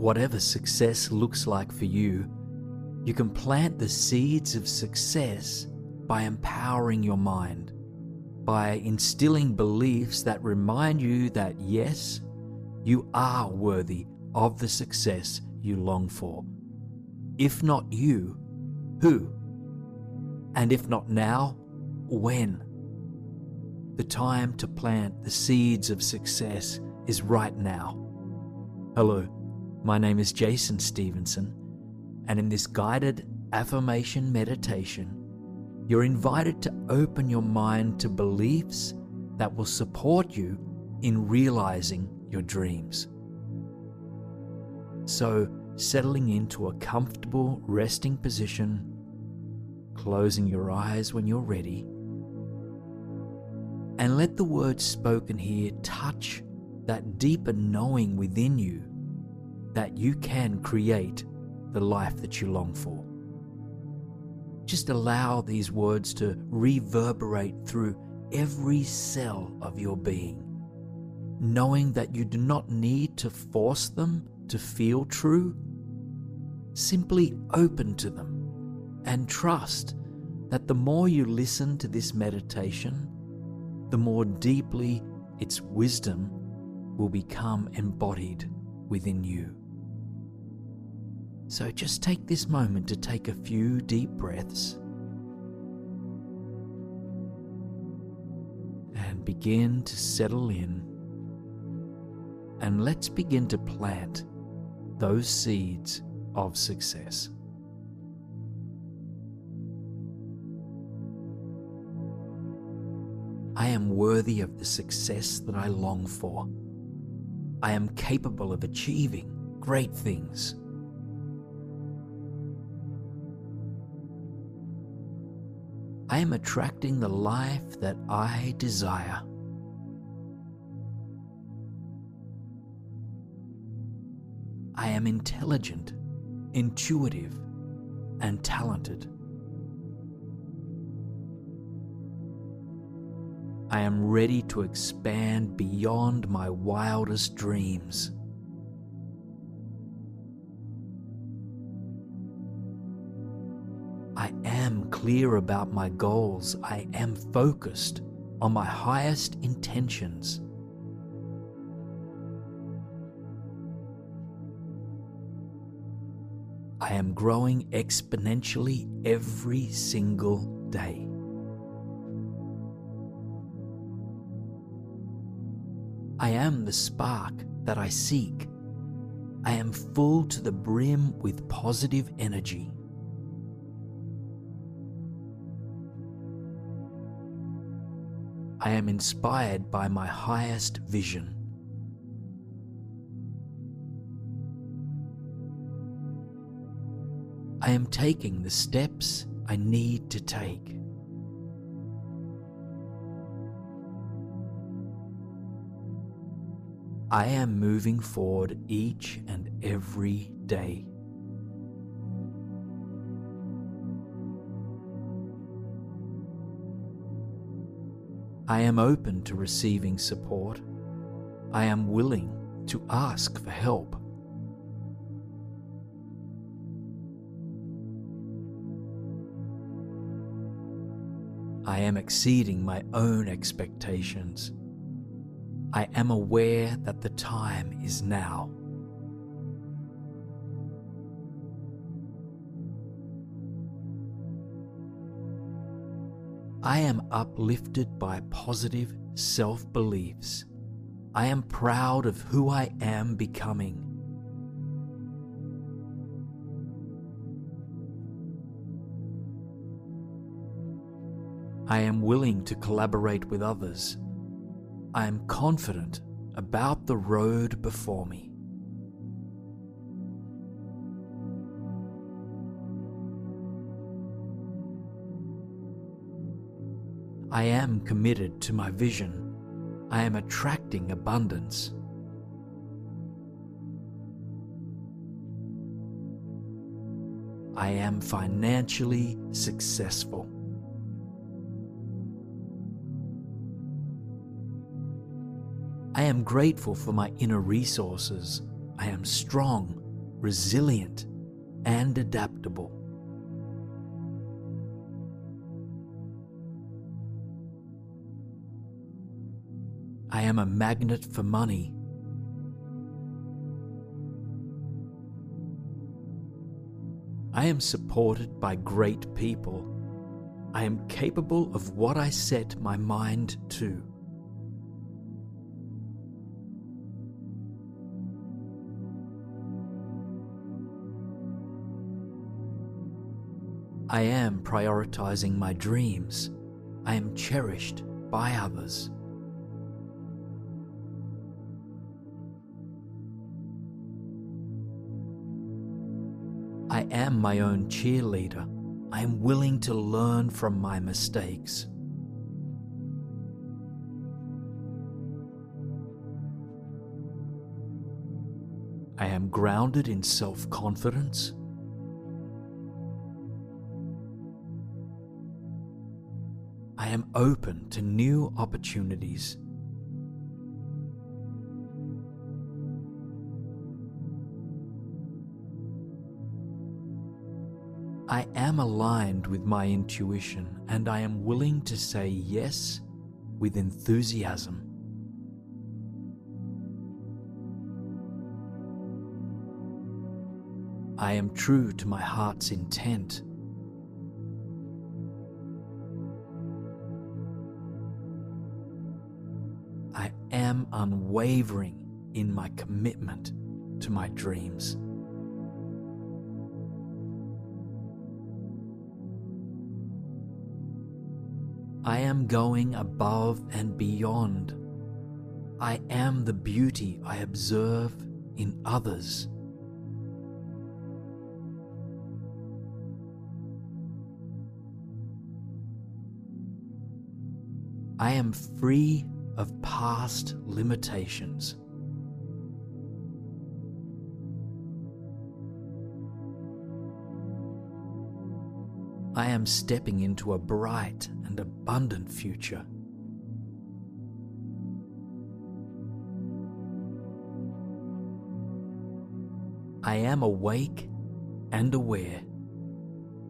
Whatever success looks like for you, you can plant the seeds of success by empowering your mind, by instilling beliefs that remind you that yes, you are worthy of the success you long for. If not you, who? And if not now, when? The time to plant the seeds of success is right now. Hello, my name is Jason Stevenson, and in this guided affirmation meditation, you're invited to open your mind to beliefs that will support you in realizing your dreams. So, settling into a comfortable resting position, closing your eyes when you're ready, and let the words spoken here touch that deeper knowing within you that you can create the life that you long for. Just allow these words to reverberate through every cell of your being, knowing that you do not need to force them to feel true. Simply open to them and trust that the more you listen to this meditation, the more deeply its wisdom will become embodied within you. So just take this moment to take a few deep breaths and begin to settle in. And let's begin to plant those seeds of success. I am worthy of the success that I long for. I am capable of achieving great things. I am attracting the life that I desire. I am intelligent, intuitive, and talented. I am ready to expand beyond my wildest dreams. Clear about my goals. I am focused on my highest intentions. I am growing exponentially every single day. I am the spark that I seek. I am full to the brim with positive energy. I am inspired by my highest vision. I am taking the steps I need to take. I am moving forward each and every day. I am open to receiving support. I am willing to ask for help. I am exceeding my own expectations. I am aware that the time is now. I am uplifted by positive self beliefs. I am proud of who I am becoming. I am willing to collaborate with others. I am confident about the road before me. I am committed to my vision. I am attracting abundance. I am financially successful. I am grateful for my inner resources. I am strong, resilient, and adaptable. Am a magnet for money. I am supported by great people. I am capable of what I set my mind to. I am prioritizing my dreams. I am cherished by others. Am my own cheerleader. I am willing to learn from my mistakes. I am grounded in self confidence. I am open to new opportunities. I am aligned with my intuition and I am willing to say yes with enthusiasm. I am true to my heart's intent. I am unwavering in my commitment to my dreams. Going above and beyond. I am the beauty I observe in others. I am free of past limitations. Am stepping into a bright and abundant future. I am awake and aware.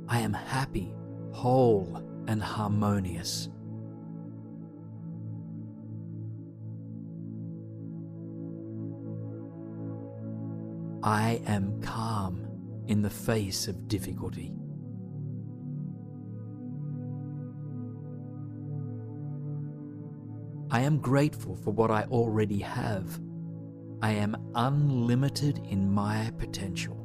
I am happy, whole, and harmonious. I am calm in the face of difficulty. I am grateful for what I already have. I am unlimited in my potential.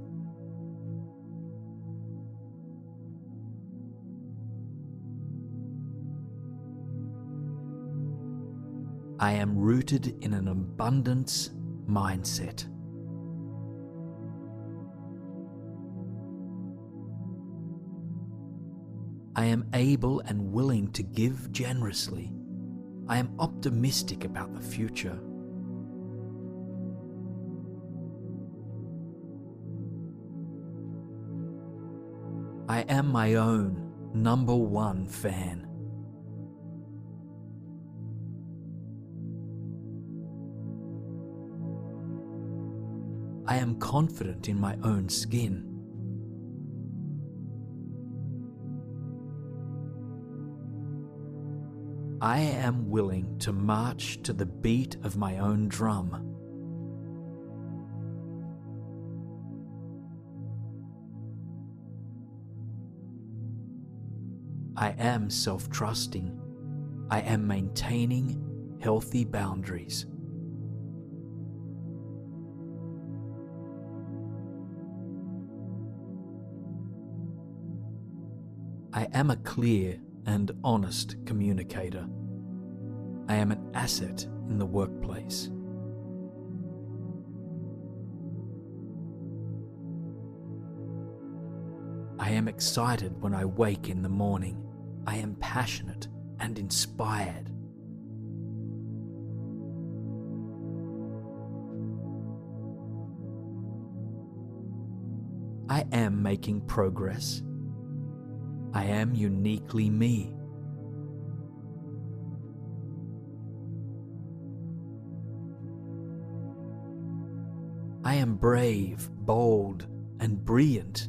I am rooted in an abundance mindset. I am able and willing to give generously. I am optimistic about the future. I am my own number one fan. I am confident in my own skin. I am willing to march to the beat of my own drum. I am self trusting. I am maintaining healthy boundaries. I am a clear and honest communicator. I am an asset in the workplace. I am excited when I wake in the morning. I am passionate and inspired. I am making progress. I am uniquely me. I am brave, bold, and brilliant.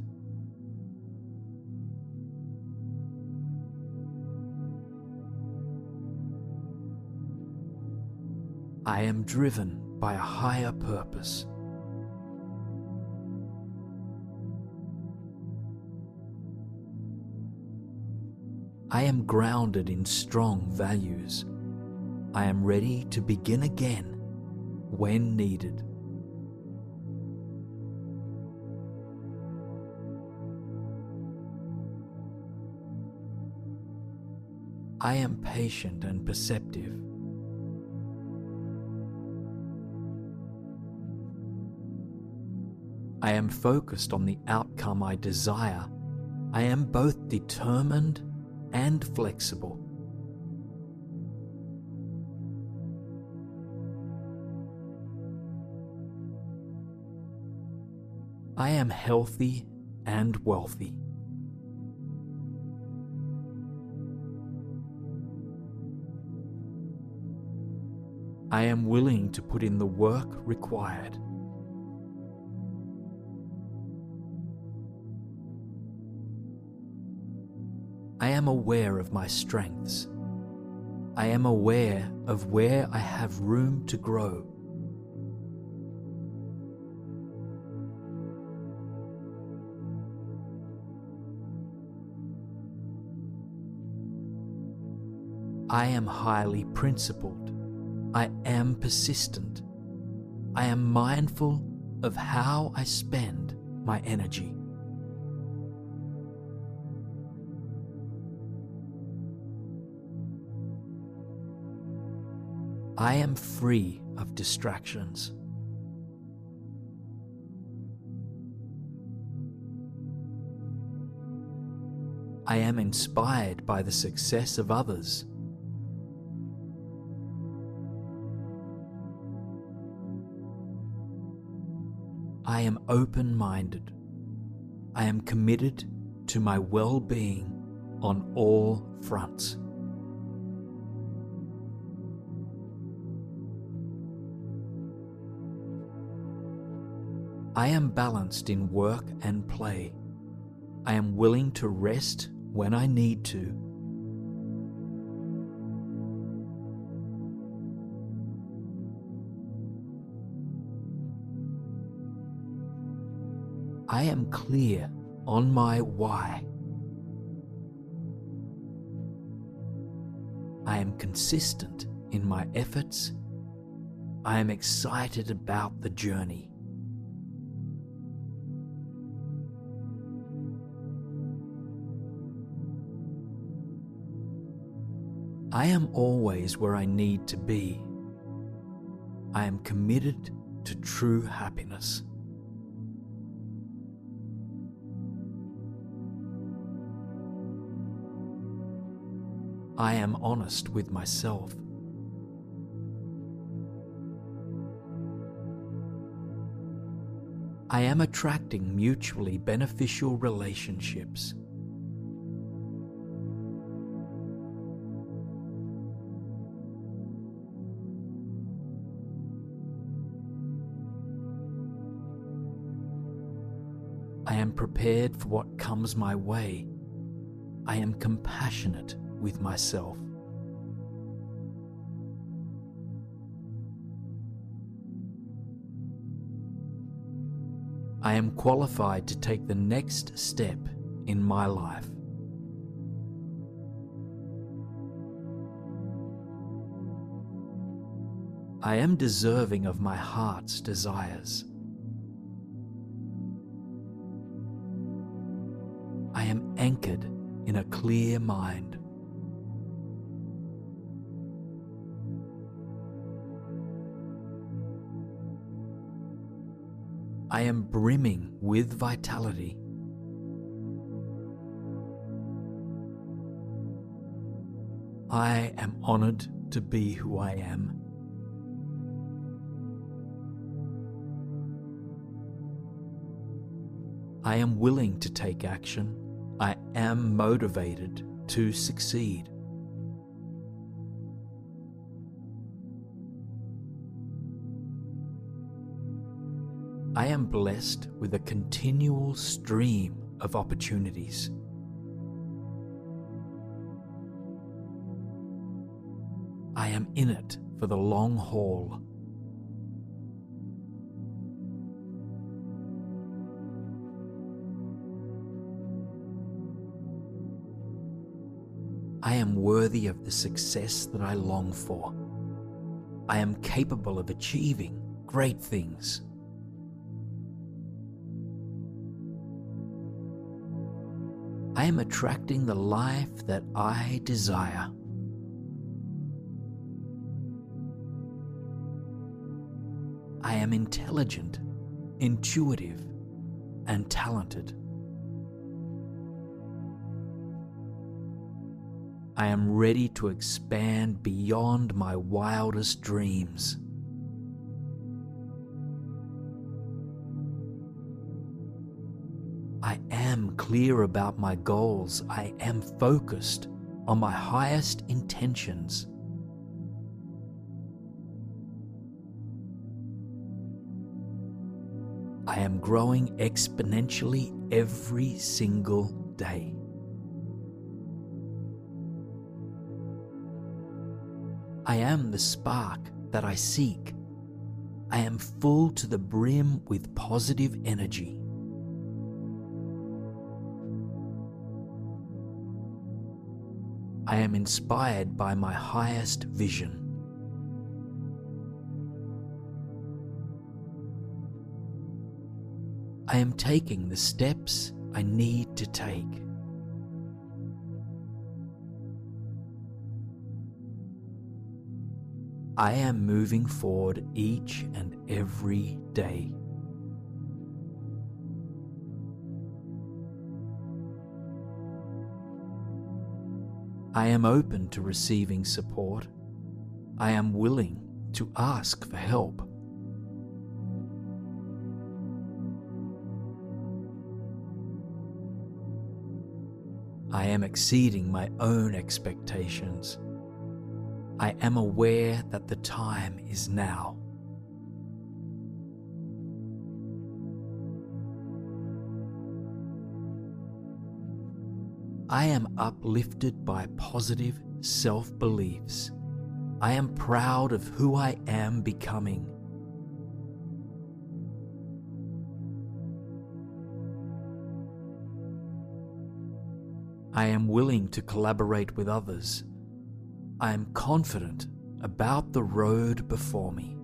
I am driven by a higher purpose. I am grounded in strong values. I am ready to begin again when needed. I am patient and perceptive. I am focused on the outcome I desire. I am both determined and flexible. I am healthy and wealthy. I am willing to put in the work required. Am aware of my strengths. I am aware of where I have room to grow. I am highly principled. I am persistent. I am mindful of how I spend my energy. I am free of distractions. I am inspired by the success of others. I am open minded. I am committed to my well being on all fronts. I am balanced in work and play. I am willing to rest when I need to. I am clear on my why. I am consistent in my efforts. I am excited about the journey. I am always where I need to be. I am committed to true happiness. I am honest with myself. I am attracting mutually beneficial relationships. Prepared for what comes my way. I am compassionate with myself. I am qualified to take the next step in my life. I am deserving of my heart's desires. Anchored in a clear mind. I am brimming with vitality. I am honored to be who I am. I am willing to take action. Am motivated to succeed. I am blessed with a continual stream of opportunities. I am in it for the long haul. Worthy of the success that I long for. I am capable of achieving great things. I am attracting the life that I desire. I am intelligent, intuitive, and talented. I am ready to expand beyond my wildest dreams. I am clear about my goals. I am focused on my highest intentions. I am growing exponentially every single day. I am the spark that I seek. I am full to the brim with positive energy. I am inspired by my highest vision. I am taking the steps I need to take. I am moving forward each and every day. I am open to receiving support. I am willing to ask for help. I am exceeding my own expectations. I am aware that the time is now. I am uplifted by positive self beliefs. I am proud of who I am becoming. I am willing to collaborate with others. I am confident about the road before me.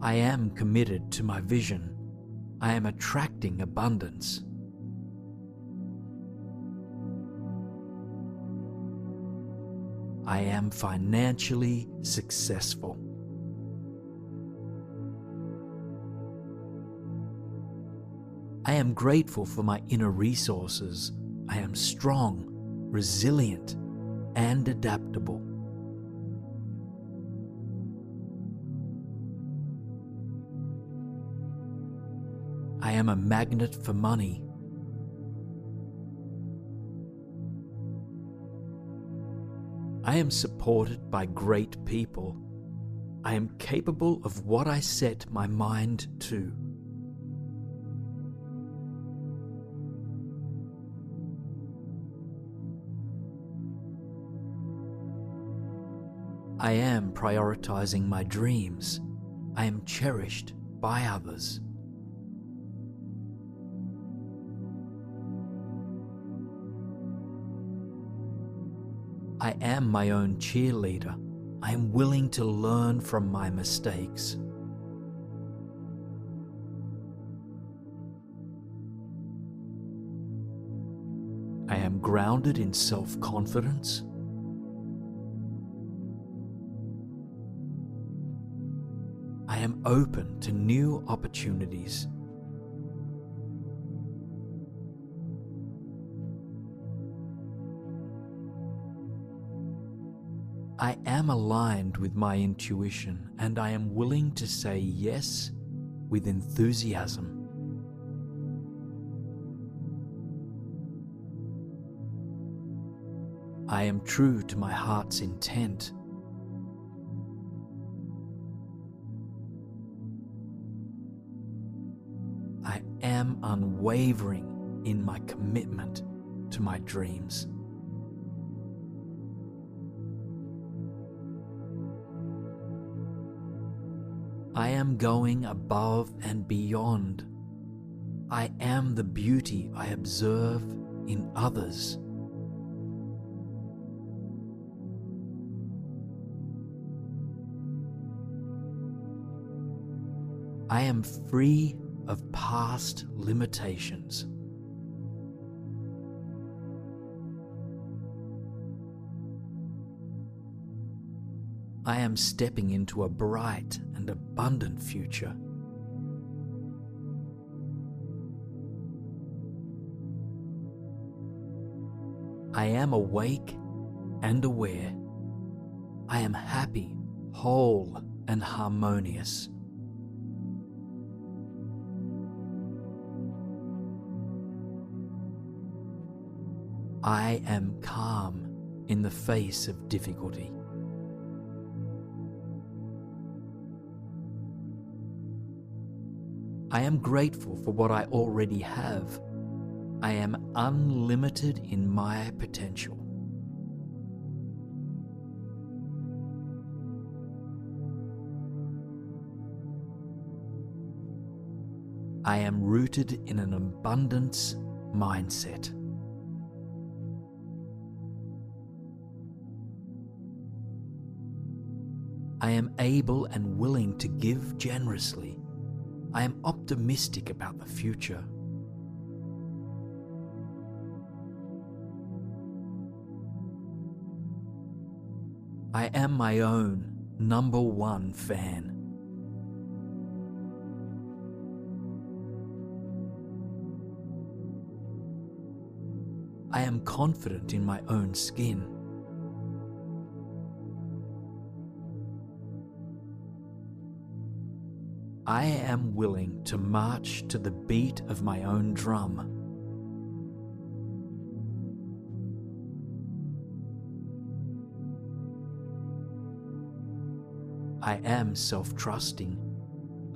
I am committed to my vision. I am attracting abundance. I am financially successful. I am grateful for my inner resources. I am strong, resilient, and adaptable. I am a magnet for money. I am supported by great people. I am capable of what I set my mind to. I am prioritizing my dreams. I am cherished by others. I am my own cheerleader. I am willing to learn from my mistakes. I am grounded in self confidence. Open to new opportunities. I am aligned with my intuition and I am willing to say yes with enthusiasm. I am true to my heart's intent. I am unwavering in my commitment to my dreams. I am going above and beyond. I am the beauty I observe in others. I am free of past limitations. I am stepping into a bright and abundant future. I am awake and aware. I am happy, whole, and harmonious. I am calm in the face of difficulty. I am grateful for what I already have. I am unlimited in my potential. I am rooted in an abundance mindset. Am able and willing to give generously. I am optimistic about the future. I am my own number one fan. I am confident in my own skin. I am willing to march to the beat of my own drum. I am self trusting.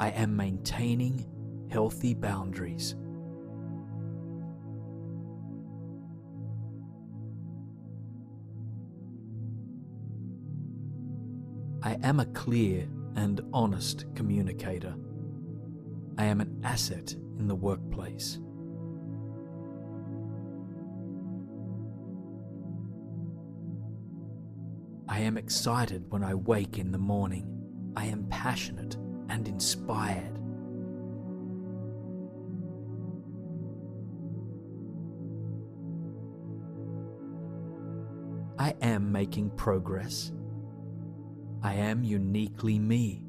I am maintaining healthy boundaries. I am a clear and honest communicator. I am an asset in the workplace. I am excited when I wake in the morning. I am passionate and inspired. I am making progress. I am uniquely me.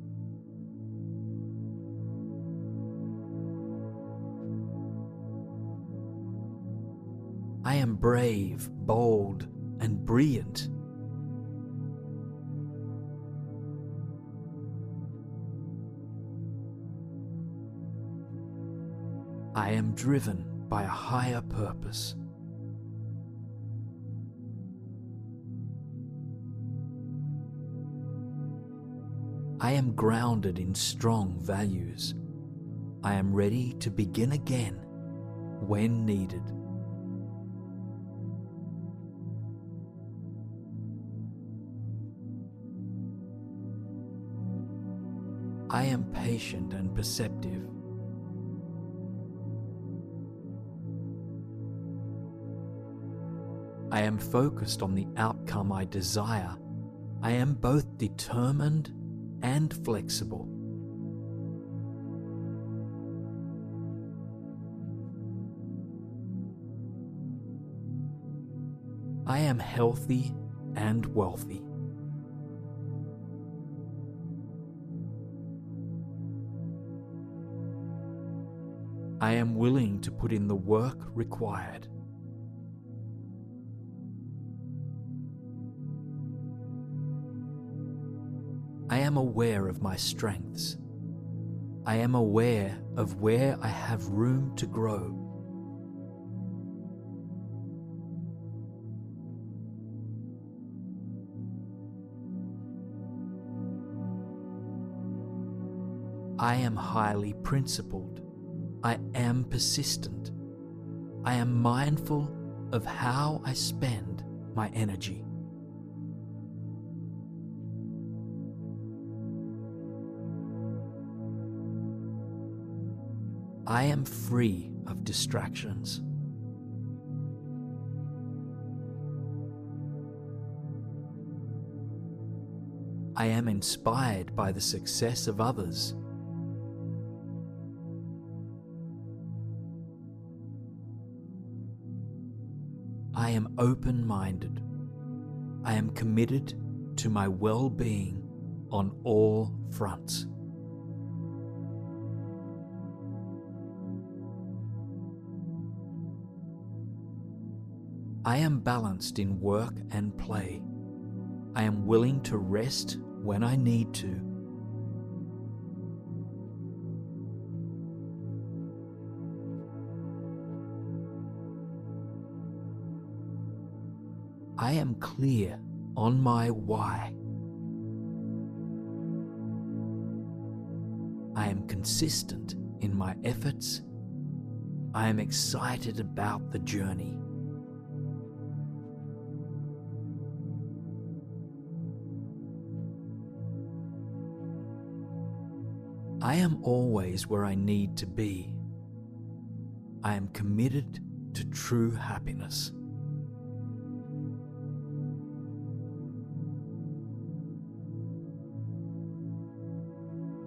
Brave, bold, and brilliant. I am driven by a higher purpose. I am grounded in strong values. I am ready to begin again when needed. Patient and perceptive. I am focused on the outcome I desire. I am both determined and flexible. I am healthy and wealthy. I am willing to put in the work required. I am aware of my strengths. I am aware of where I have room to grow. I am highly principled. I am persistent. I am mindful of how I spend my energy. I am free of distractions. I am inspired by the success of others. Open minded. I am committed to my well being on all fronts. I am balanced in work and play. I am willing to rest when I need to. I am clear on my why. I am consistent in my efforts. I am excited about the journey. I am always where I need to be. I am committed to true happiness.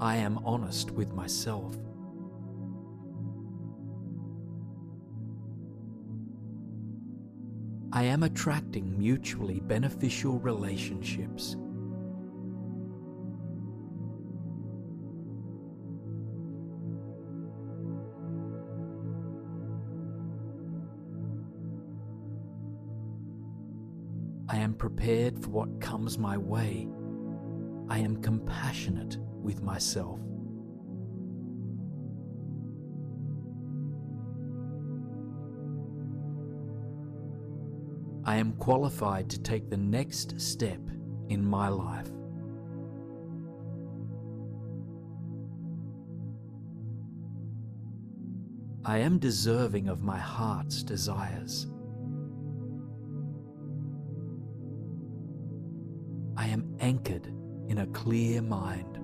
I am honest with myself. I am attracting mutually beneficial relationships. I am prepared for what comes my way. I am compassionate with myself. I am qualified to take the next step in my life. I am deserving of my heart's desires. I am anchored in a clear mind.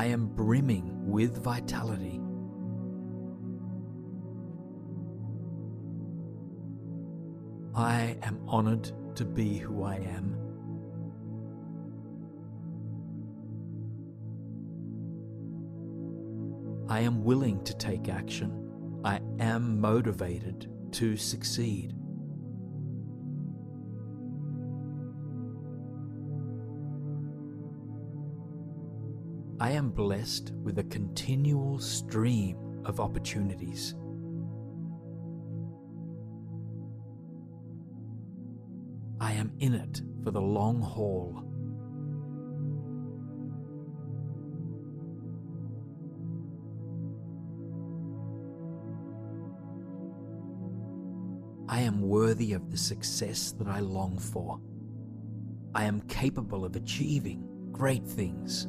I am brimming with vitality. I am honored to be who I am. I am willing to take action. I am motivated to succeed. Blessed with a continual stream of opportunities. I am in it for the long haul. I am worthy of the success that I long for. I am capable of achieving great things.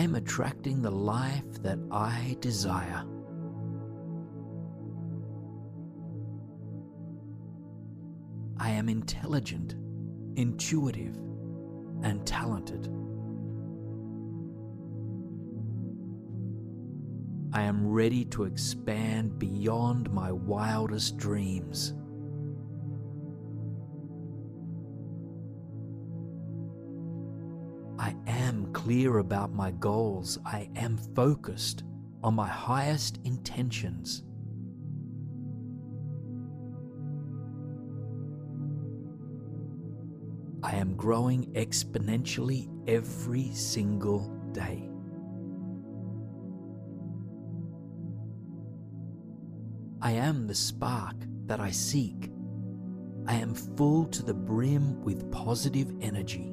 I am attracting the life that I desire. I am intelligent, intuitive, and talented. I am ready to expand beyond my wildest dreams. Clear about my goals. I am focused on my highest intentions. I am growing exponentially every single day. I am the spark that I seek. I am full to the brim with positive energy.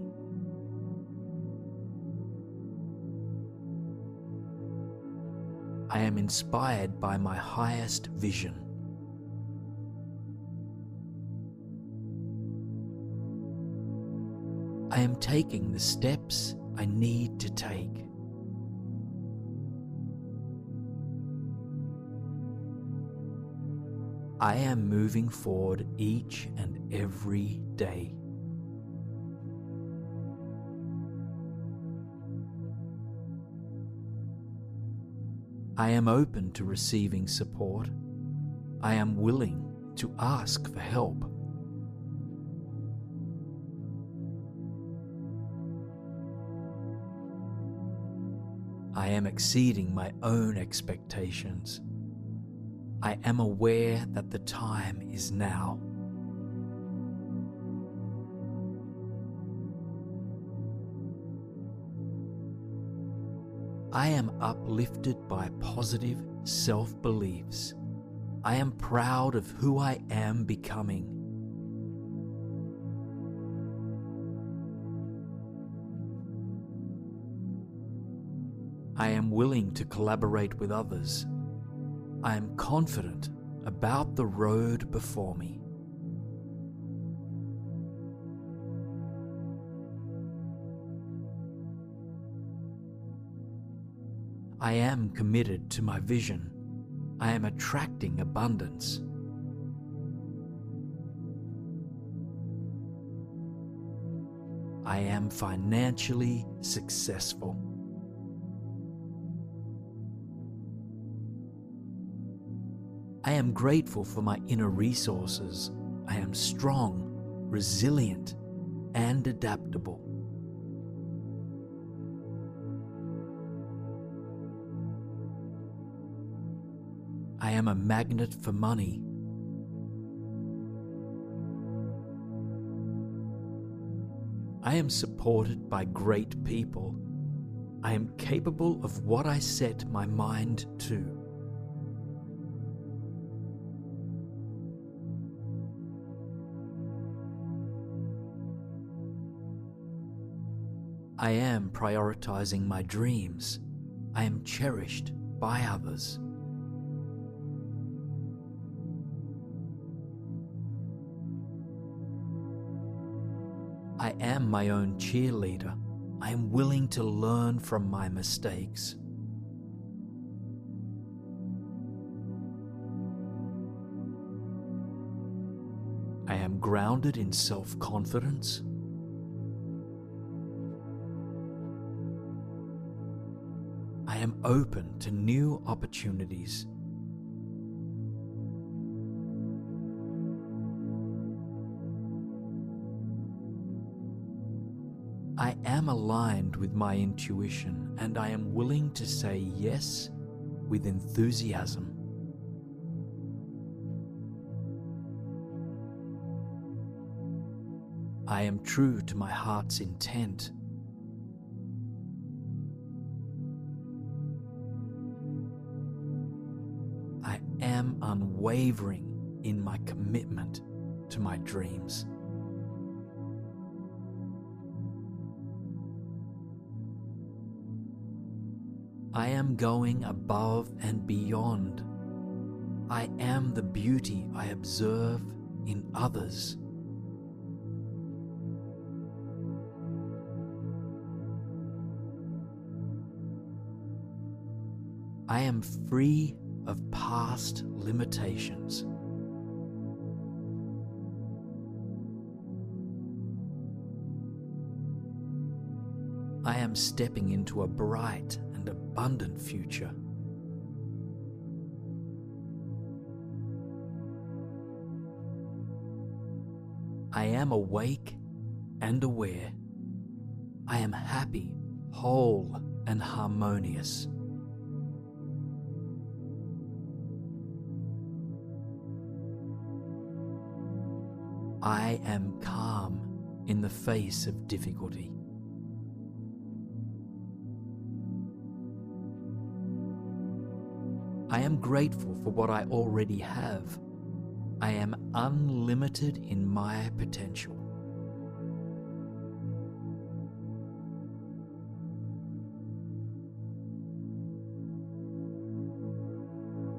I am inspired by my highest vision. I am taking the steps I need to take. I am moving forward each and every day. I am open to receiving support. I am willing to ask for help. I am exceeding my own expectations. I am aware that the time is now. I am uplifted by positive self beliefs. I am proud of who I am becoming. I am willing to collaborate with others. I am confident about the road before me. I am committed to my vision. I am attracting abundance. I am financially successful. I am grateful for my inner resources. I am strong, resilient, and adaptable. I am a magnet for money. I am supported by great people. I am capable of what I set my mind to. I am prioritizing my dreams. I am cherished by others. My own cheerleader. I am willing to learn from my mistakes. I am grounded in self confidence. I am open to new opportunities. With my intuition and I am willing to say yes with enthusiasm. I am true to my heart's intent. I am unwavering in my commitment to my dreams. I am going above and beyond. I am the beauty I observe in others. I am free of past limitations. I am stepping into a bright abundant future. I am awake and aware. I am happy, whole, and harmonious. I am calm in the face of difficulty. Grateful for what I already have. I am unlimited in my potential.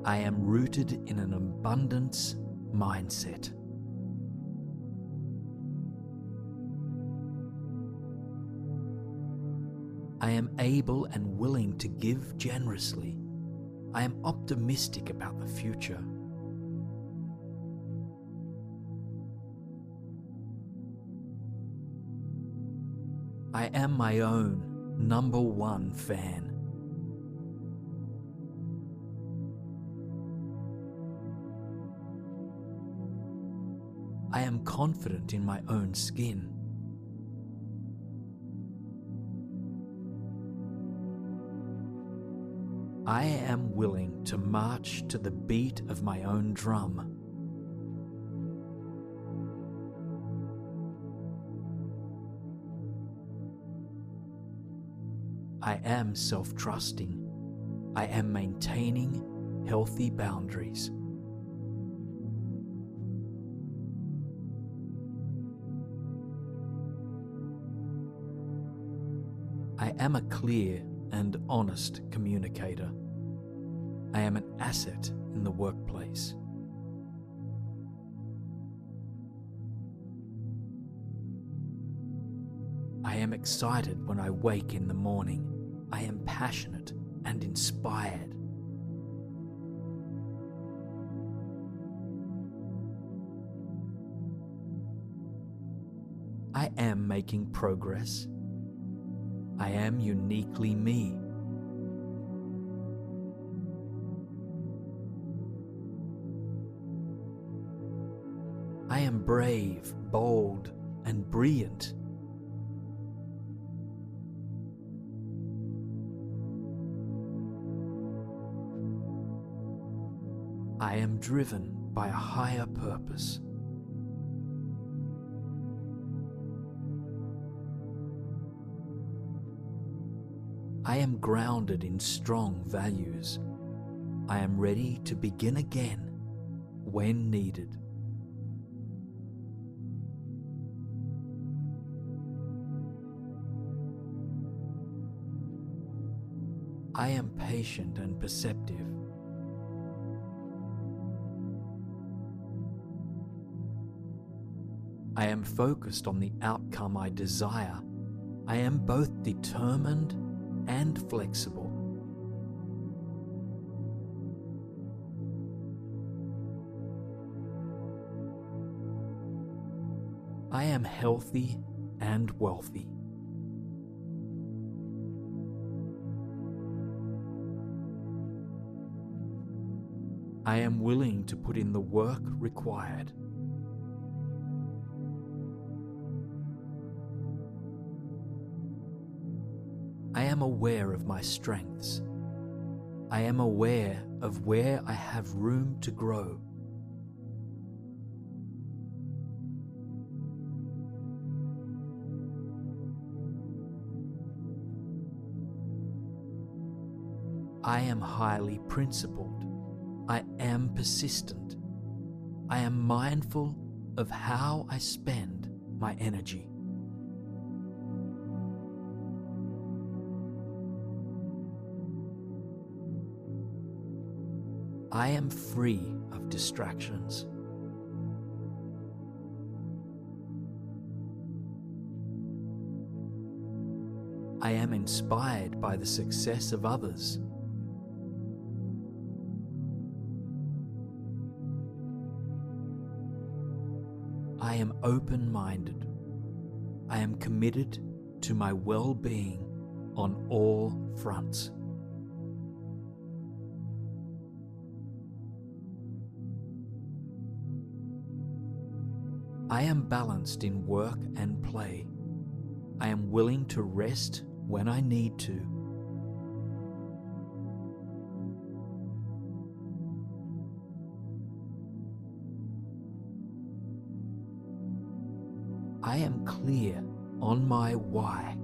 I am rooted in an abundance mindset. I am able and willing to give generously. I am optimistic about the future. I am my own number one fan. I am confident in my own skin. Willing to march to the beat of my own drum. I am self trusting. I am maintaining healthy boundaries. I am a clear and honest communicator. I am an asset in the workplace. I am excited when I wake in the morning. I am passionate and inspired. I am making progress. I am uniquely me. I am driven by a higher purpose. I am grounded in strong values. I am ready to begin again when needed. I am patient and perceptive. I am focused on the outcome I desire. I am both determined and flexible. I am healthy and wealthy. I am willing to put in the work required. I am aware of my strengths. I am aware of where I have room to grow. I am highly principled. I am persistent. I am mindful of how I spend my energy. I am free of distractions. I am inspired by the success of others. Open minded. I am committed to my well being on all fronts. I am balanced in work and play. I am willing to rest when I need to. On my why.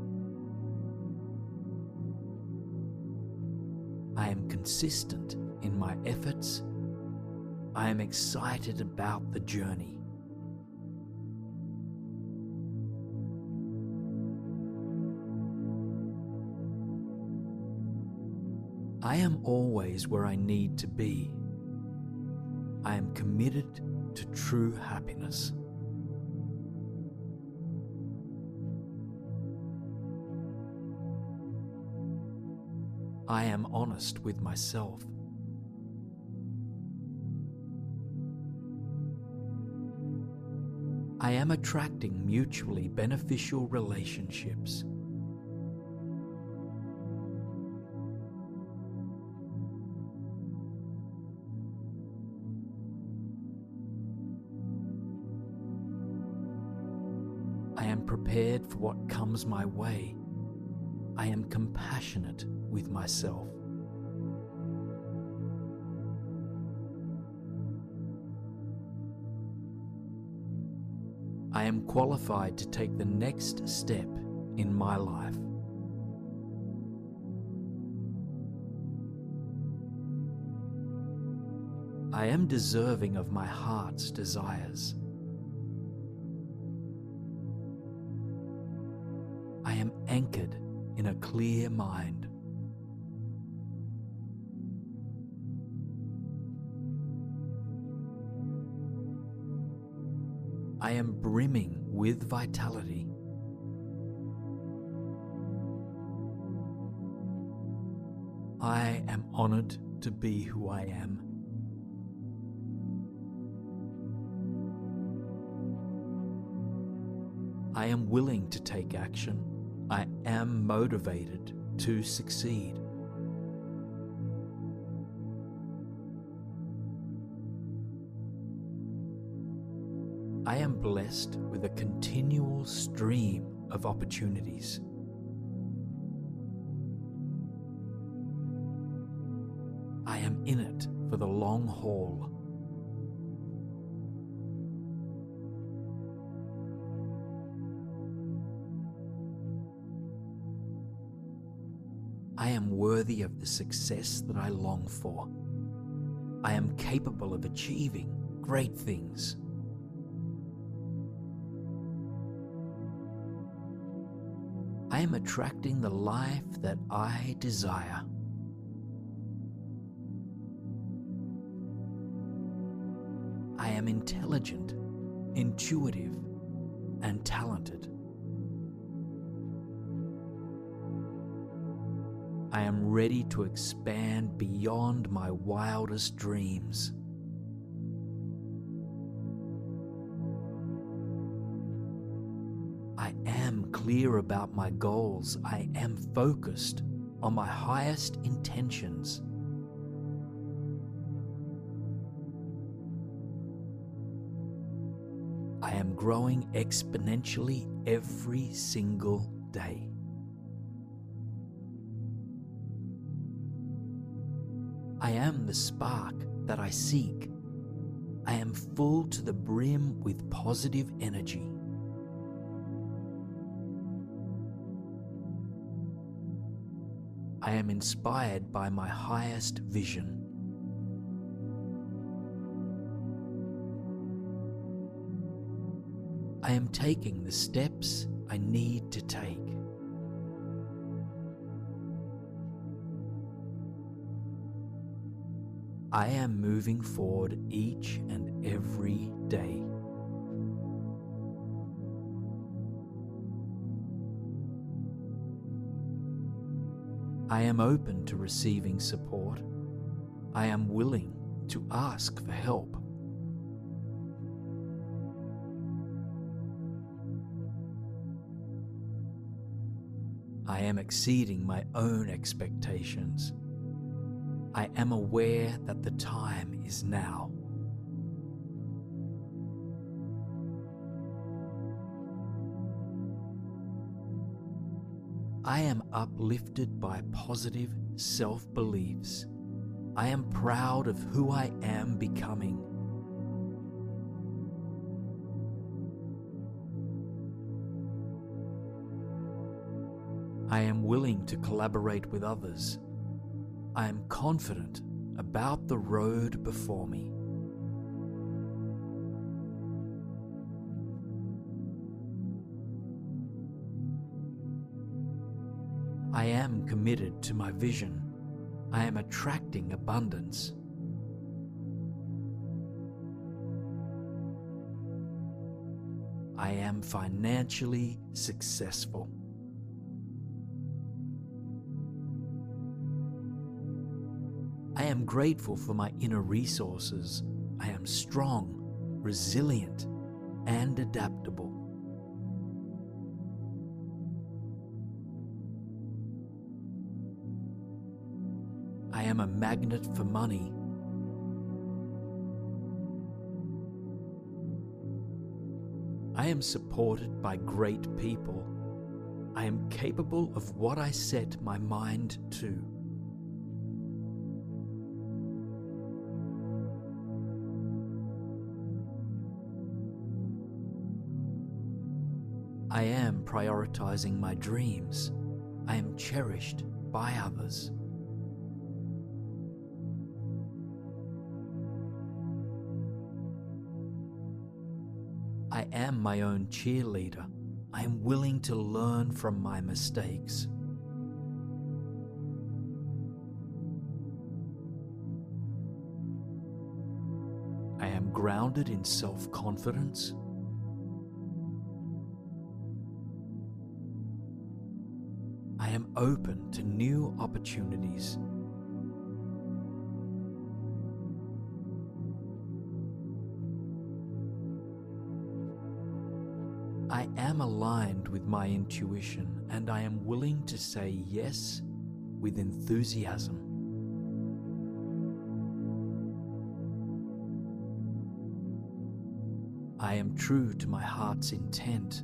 I am consistent in my efforts. I am excited about the journey. I am always where I need to be. I am committed to true happiness. I am honest with myself. I am attracting mutually beneficial relationships. I am prepared for what comes my way. I am compassionate with myself. I am qualified to take the next step in my life. I am deserving of my heart's desires. I am anchored a clear mind. I am brimming with vitality. I am honored to be who I am. I am willing to take action. Am motivated to succeed. I am blessed with a continual stream of opportunities. I am in it for the long haul. I am worthy of the success that I long for. I am capable of achieving great things. I am attracting the life that I desire. I am intelligent, intuitive, and talented. Am ready to expand beyond my wildest dreams. I am clear about my goals. I am focused on my highest intentions. I am growing exponentially every single day. I am the spark that I seek. I am full to the brim with positive energy. I am inspired by my highest vision. I am taking the steps I need to take. I am moving forward each and every day. I am open to receiving support. I am willing to ask for help. I am exceeding my own expectations. I am aware that the time is now. I am uplifted by positive self beliefs. I am proud of who I am becoming. I am willing to collaborate with others. I am confident about the road before me. I am committed to my vision. I am attracting abundance. I am financially successful. Grateful for my inner resources. I am strong, resilient, and adaptable. I am a magnet for money. I am supported by great people. I am capable of what I set my mind to. I am prioritizing my dreams. I am cherished by others. I am my own cheerleader. I am willing to learn from my mistakes. I am grounded in self confidence. Open to new opportunities. I am aligned with my intuition and I am willing to say yes with enthusiasm. I am true to my heart's intent.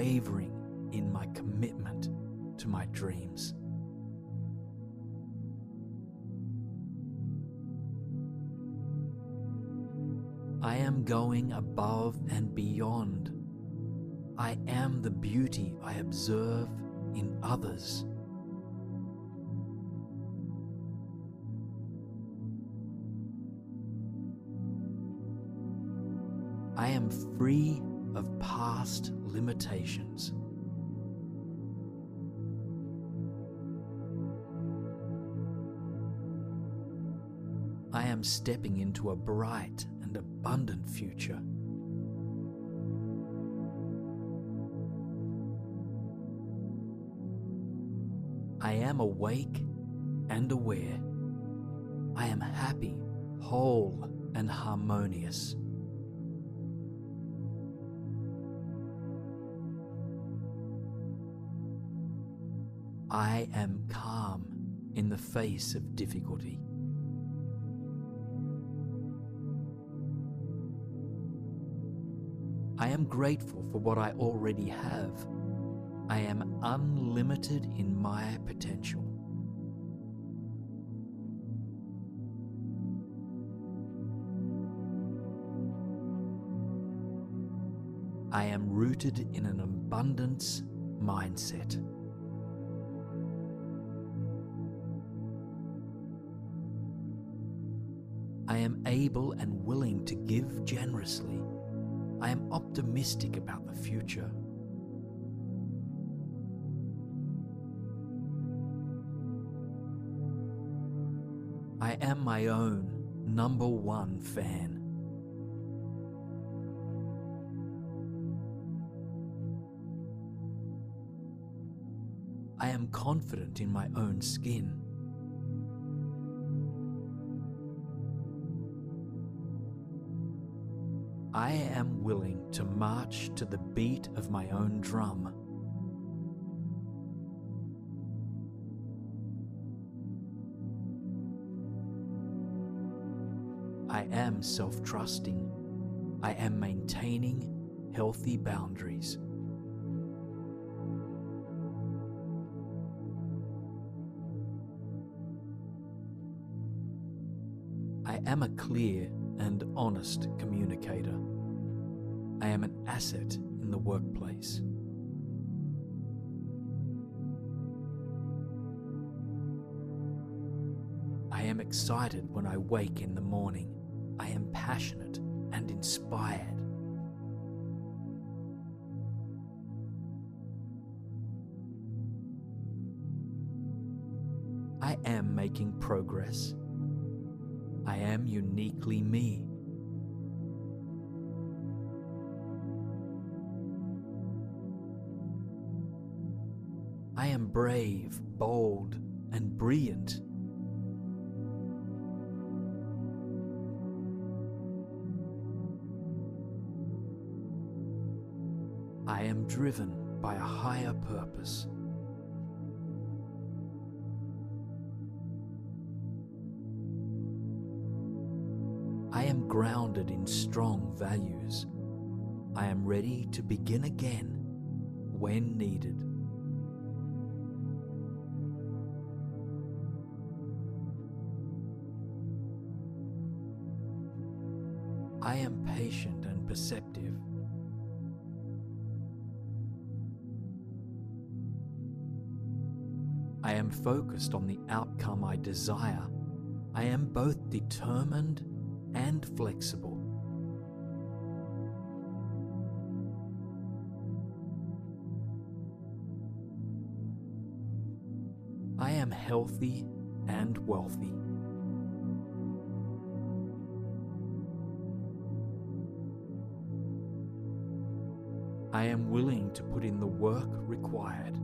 Unwavering in my commitment to my dreams. I am going above and beyond. I am the beauty I observe in others. I am free limitations. I am stepping into a bright and abundant future. I am awake and aware. I am happy, whole, and harmonious. I am calm in the face of difficulty. I am grateful for what I already have. I am unlimited in my potential. I am rooted in an abundance mindset. Able and willing to give generously. I am optimistic about the future. I am my own number one fan. I am confident in my own skin. March to the beat of my own drum. I am self trusting. I am maintaining healthy boundaries. Asset in the workplace. I am excited when I wake in the morning. I am passionate and inspired. I am making progress. I am uniquely me. Brave, bold, and brilliant. I am driven by a higher purpose. I am grounded in strong values. I am ready to begin again when needed. Focused on the outcome I desire. I am both determined and flexible. I am healthy and wealthy. I am willing to put in the work required.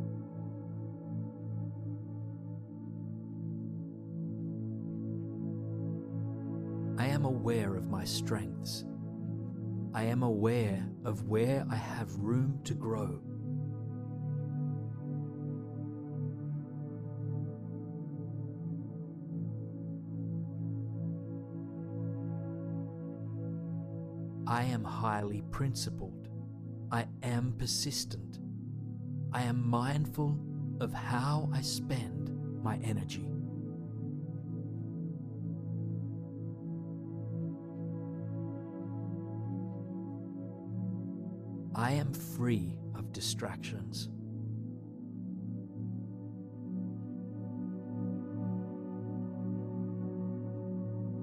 Strengths. I am aware of where I have room to grow. I am highly principled. I am persistent. I am mindful of how I spend my energy. I am free of distractions.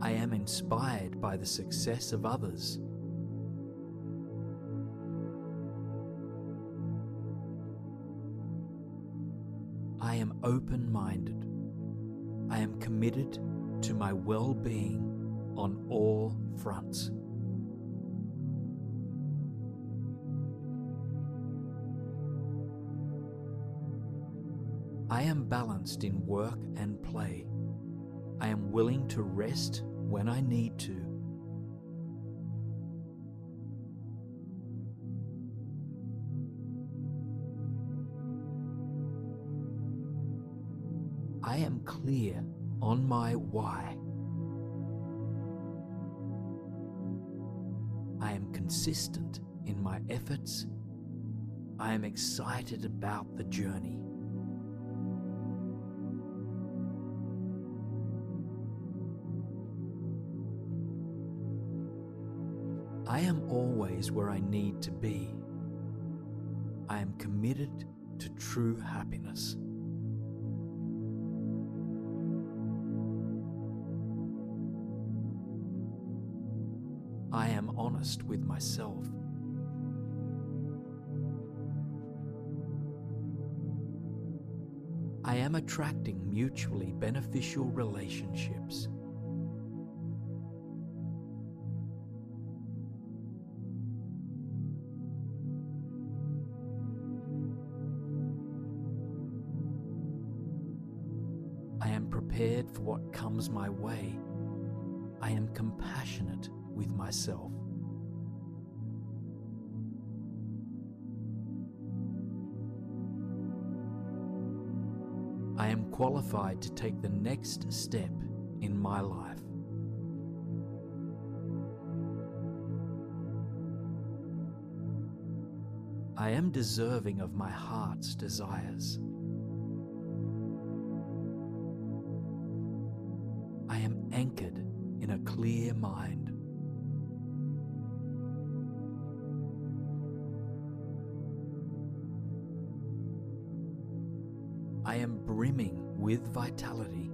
I am inspired by the success of others. I am open minded. I am committed to my well being on all fronts. Balanced in work and play. I am willing to rest when I need to. I am clear on my why. I am consistent in my efforts. I am excited about the journey. I am always where I need to be. I am committed to true happiness. I am honest with myself. I am attracting mutually beneficial relationships. Prepared for what comes my way. I am compassionate with myself. I am qualified to take the next step in my life. I am deserving of my heart's desires. Clear mind. I am brimming with vitality.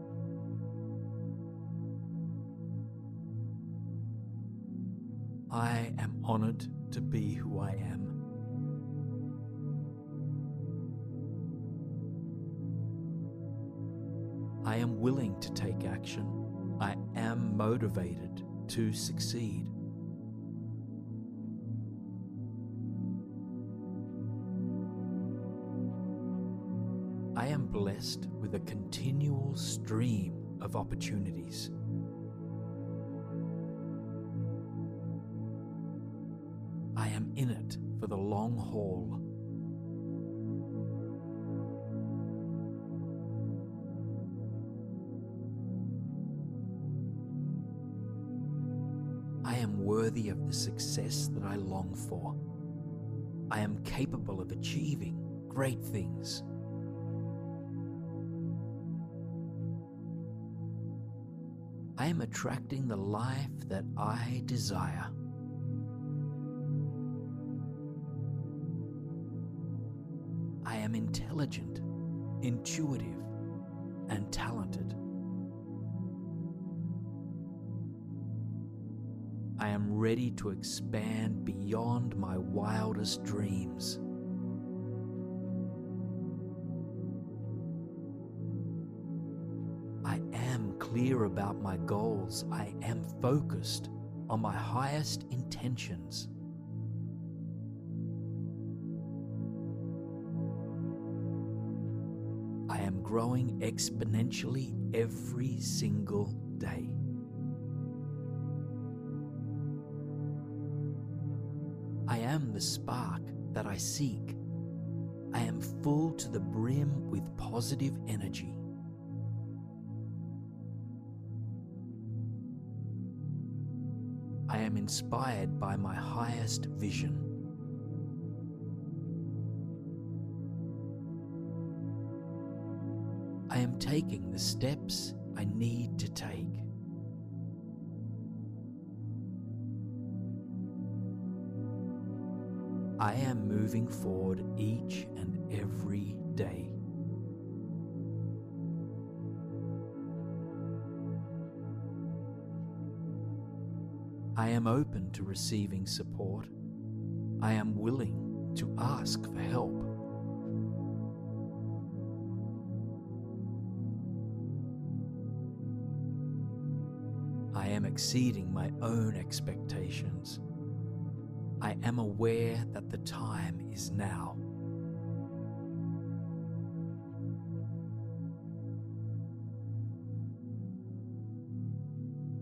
To succeed. I am blessed with a continual stream of opportunities. Of the success that I long for. I am capable of achieving great things. I am attracting the life that I desire. I am intelligent, intuitive, and talented. Am ready to expand beyond my wildest dreams. I am clear about my goals. I am focused on my highest intentions. I am growing exponentially every single day. The spark that I seek. I am full to the brim with positive energy. I am inspired by my highest vision. I am taking the steps I need to take. Moving forward each and every day. I am open to receiving support. I am willing to ask for help. I am exceeding my own expectations. I am aware that the time is now.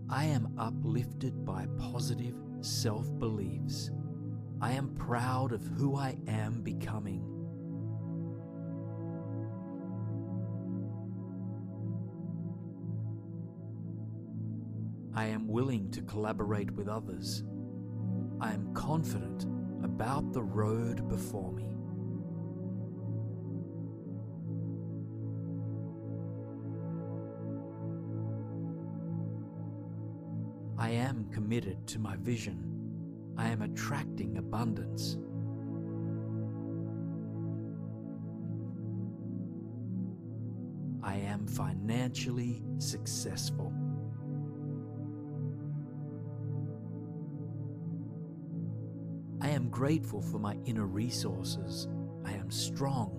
I am uplifted by positive self beliefs. I am proud of who I am becoming. I am willing to collaborate with others. I am confident about the road before me. I am committed to my vision. I am attracting abundance. I am financially successful. Grateful for my inner resources. I am strong,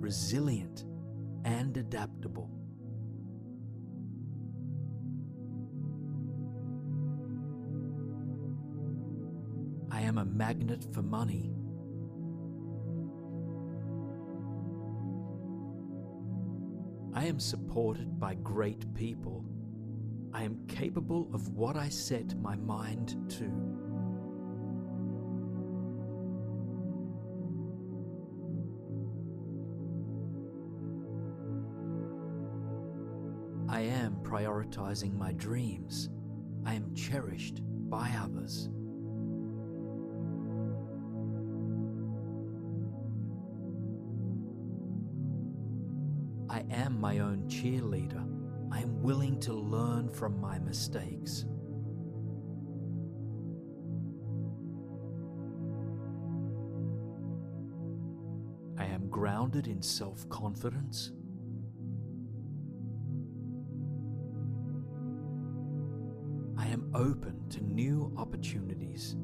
resilient, and adaptable. I am a magnet for money. I am supported by great people. I am capable of what I set my mind to. My dreams. I am cherished by others. I am my own cheerleader. I am willing to learn from my mistakes. I am grounded in self confidence. Open to new opportunities.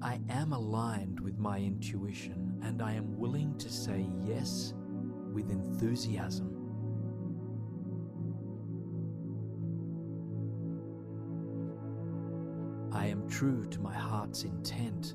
I am aligned with my intuition and I am willing to say yes with enthusiasm. I am true to my heart's intent.